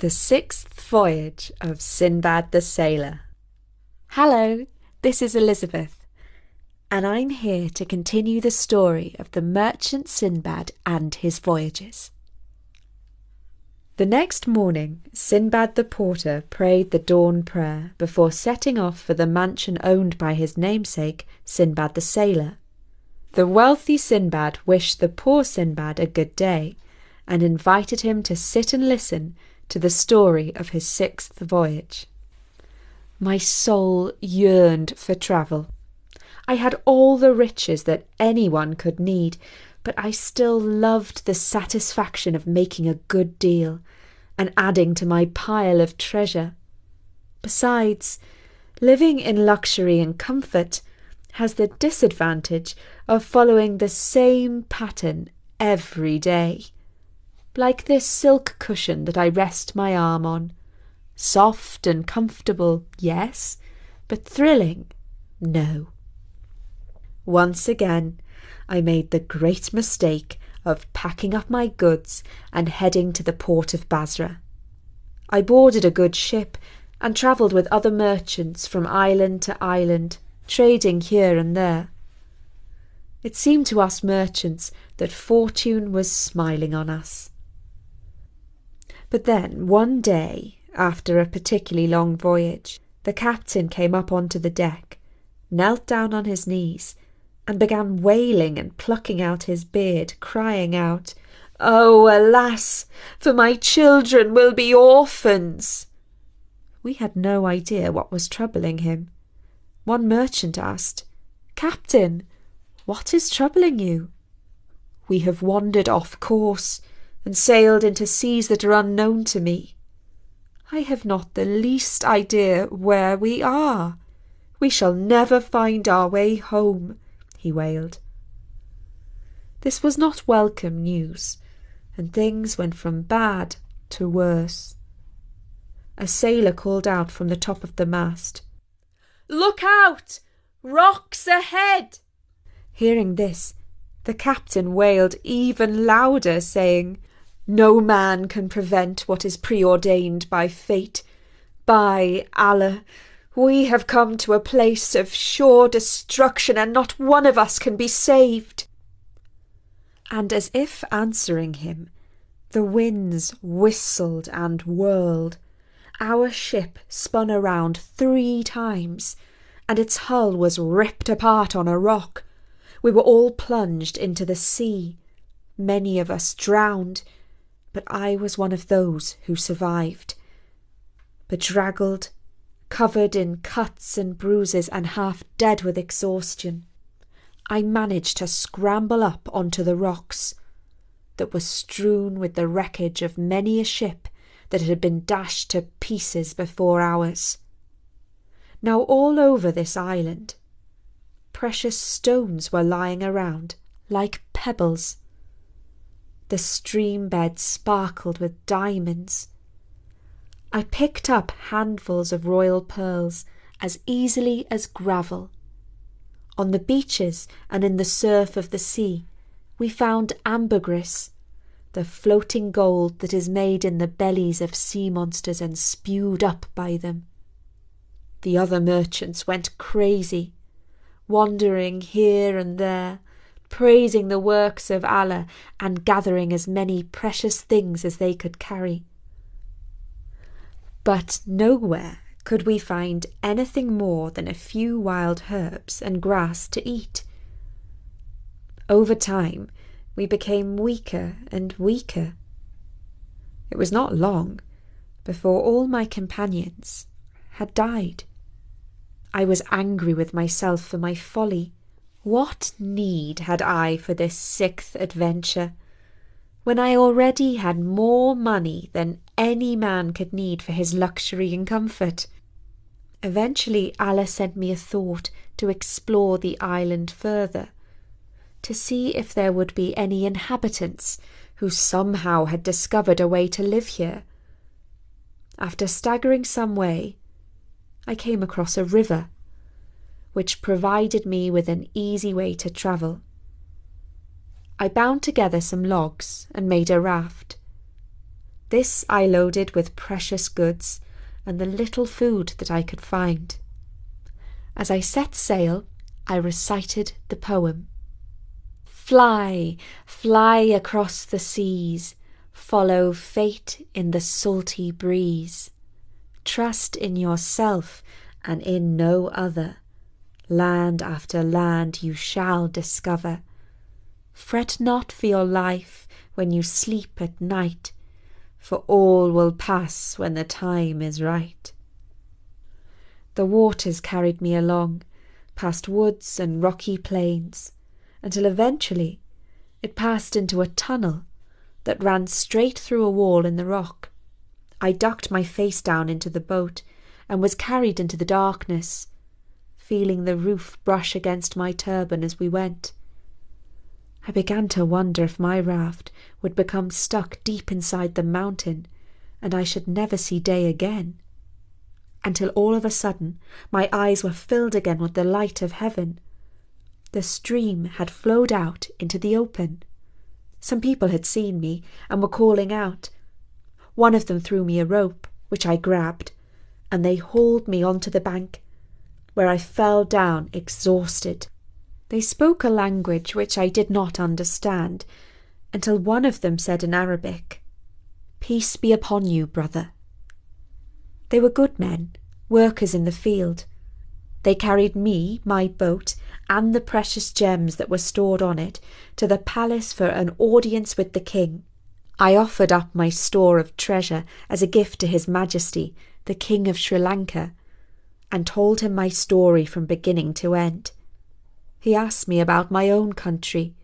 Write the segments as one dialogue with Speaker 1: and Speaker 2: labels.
Speaker 1: The Sixth Voyage of Sinbad the Sailor. Hello, this is Elizabeth, and I'm here to continue the story of the merchant Sinbad and his voyages. The next morning, Sinbad the porter prayed the dawn prayer before setting off for the mansion owned by his namesake, Sinbad the sailor. The wealthy Sinbad wished the poor Sinbad a good day, and invited him to sit and listen to the story of his sixth voyage. My soul yearned for travel. I had all the riches that anyone could need, but I still loved the satisfaction of making a good deal and adding to my pile of treasure. Besides, living in luxury and comfort has the disadvantage of following the same pattern every day. Like this silk cushion that I rest my arm on. Soft and comfortable, yes, but thrilling, no. Once again, I made the great mistake of packing up my goods and heading to the port of Basra. I boarded a good ship and travelled with other merchants from island to island, trading here and there. It seemed to us merchants that fortune was smiling on us. But then, one day, after a particularly long voyage, the captain came up onto the deck, knelt down on his knees, and began wailing and plucking out his beard, crying out, Oh, alas, for my children will be orphans. We had no idea what was troubling him. One merchant asked, Captain, what is troubling you? We have wandered off course and sailed into seas that are unknown to me. I have not the least idea where we are. We shall never find our way home he wailed. This was not welcome news, and things went from bad to worse. A sailor called out from the top of the mast, Look out! Rocks ahead! Hearing this, the captain wailed even louder, saying, No man can prevent what is preordained by fate. By Allah, we have come to a place of sure destruction, and not one of us can be saved. And as if answering him, the winds whistled and whirled. Our ship spun around three times, and its hull was ripped apart on a rock. We were all plunged into the sea. Many of us drowned, but I was one of those who survived. Bedraggled covered in cuts and bruises and half dead with exhaustion. I managed to scramble up onto the rocks that were strewn with the wreckage of many a ship that had been dashed to pieces before ours. Now, all over this island, precious stones were lying around like pebbles. The stream bed sparkled with diamonds I picked up handfuls of royal pearls as easily as gravel. On the beaches and in the surf of the sea, we found ambergris, the floating gold that is made in the bellies of sea monsters and spewed up by them. The other merchants went crazy, wandering here and there, praising the works of Allah and gathering as many precious things as they could carry but nowhere could we find anything more than a few wild herbs and grass to eat. Over time, we became weaker and weaker. It was not long before all my companions had died. I was angry with myself for my folly. What need had I for this sixth adventure? when I already had more money than any man could need for his luxury and comfort. Eventually, Allah sent me a thought to explore the island further, to see if there would be any inhabitants who somehow had discovered a way to live here. After staggering some way, I came across a river, which provided me with an easy way to travel. I bound together some logs and made a raft. This I loaded with precious goods and the little food that I could find. As I set sail, I recited the poem. Fly, fly across the seas, follow fate in the salty breeze. Trust in yourself and in no other. Land after land you shall discover. Fret not for your life when you sleep at night, for all will pass when the time is right. The waters carried me along, past woods and rocky plains, until eventually it passed into a tunnel that ran straight through a wall in the rock. I ducked my face down into the boat and was carried into the darkness, feeling the roof brush against my turban as we went. I began to wonder if my raft would become stuck deep inside the mountain and I should never see day again. Until all of a sudden my eyes were filled again with the light of heaven. The stream had flowed out into the open. Some people had seen me and were calling out. One of them threw me a rope, which I grabbed, and they hauled me onto the bank, where I fell down exhausted. They spoke a language which I did not understand, until one of them said in Arabic, Peace be upon you, brother. They were good men, workers in the field. They carried me, my boat, and the precious gems that were stored on it to the palace for an audience with the king. I offered up my store of treasure as a gift to His Majesty, the King of Sri Lanka, and told him my story from beginning to end. He asked me about my own country,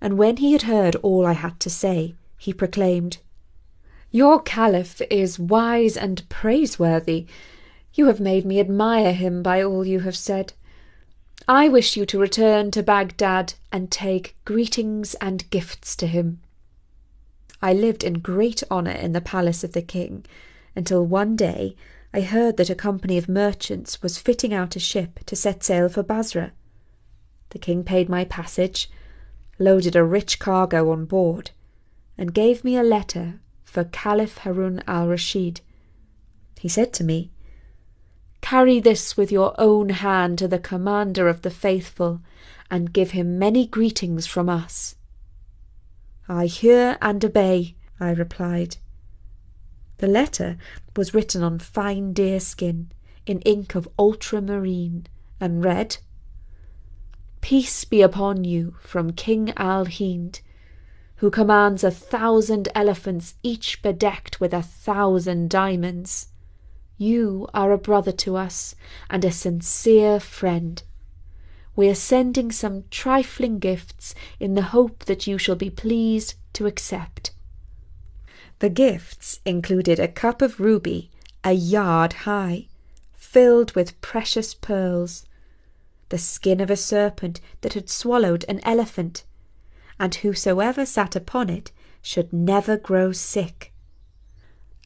Speaker 1: and when he had heard all I had to say, he proclaimed, Your Caliph is wise and praiseworthy. You have made me admire him by all you have said. I wish you to return to Baghdad and take greetings and gifts to him. I lived in great honour in the palace of the king, until one day I heard that a company of merchants was fitting out a ship to set sail for Basra. The king paid my passage, loaded a rich cargo on board, and gave me a letter for Caliph Harun al Rashid. He said to me, Carry this with your own hand to the commander of the faithful, and give him many greetings from us. I hear and obey, I replied. The letter was written on fine deerskin in ink of ultramarine and read Peace be upon you from King Al Hind, who commands a thousand elephants, each bedecked with a thousand diamonds. You are a brother to us and a sincere friend. We are sending some trifling gifts in the hope that you shall be pleased to accept. The gifts included a cup of ruby a yard high, filled with precious pearls, the skin of a serpent that had swallowed an elephant, and whosoever sat upon it should never grow sick.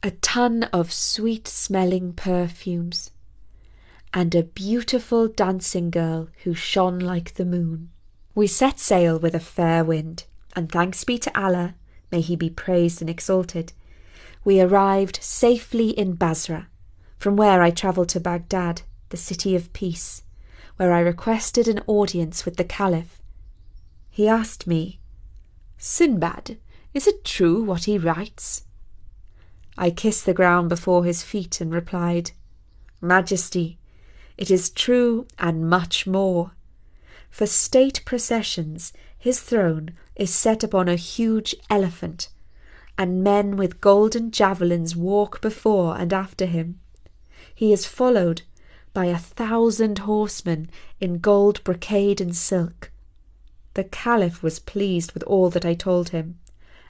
Speaker 1: A ton of sweet smelling perfumes, and a beautiful dancing girl who shone like the moon. We set sail with a fair wind, and thanks be to Allah, may He be praised and exalted, we arrived safely in Basra, from where I travelled to Baghdad, the city of peace where I requested an audience with the Caliph. He asked me, Sinbad, is it true what he writes? I kissed the ground before his feet and replied, Majesty, it is true and much more. For state processions, his throne is set upon a huge elephant, and men with golden javelins walk before and after him. He is followed by a thousand horsemen in gold brocade and silk. The Caliph was pleased with all that I told him,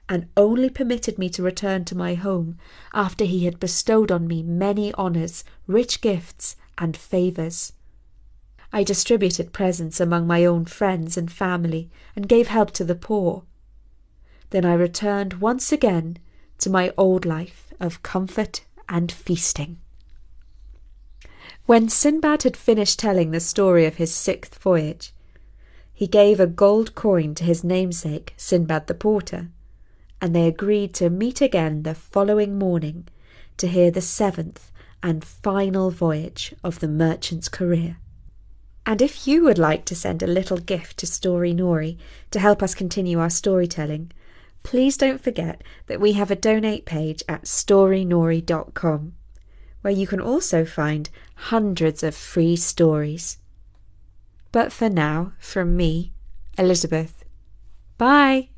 Speaker 1: and only permitted me to return to my home after he had bestowed on me many honours, rich gifts, and favours. I distributed presents among my own friends and family, and gave help to the poor. Then I returned once again to my old life of comfort and feasting. When Sinbad had finished telling the story of his sixth voyage, he gave a gold coin to his namesake, Sinbad the porter, and they agreed to meet again the following morning to hear the seventh and final voyage of the merchant's career. And if you would like to send a little gift to Storynory to help us continue our storytelling, please don't forget that we have a donate page at storynory.com, where you can also find hundreds of free stories. But for now, from me, Elizabeth, bye!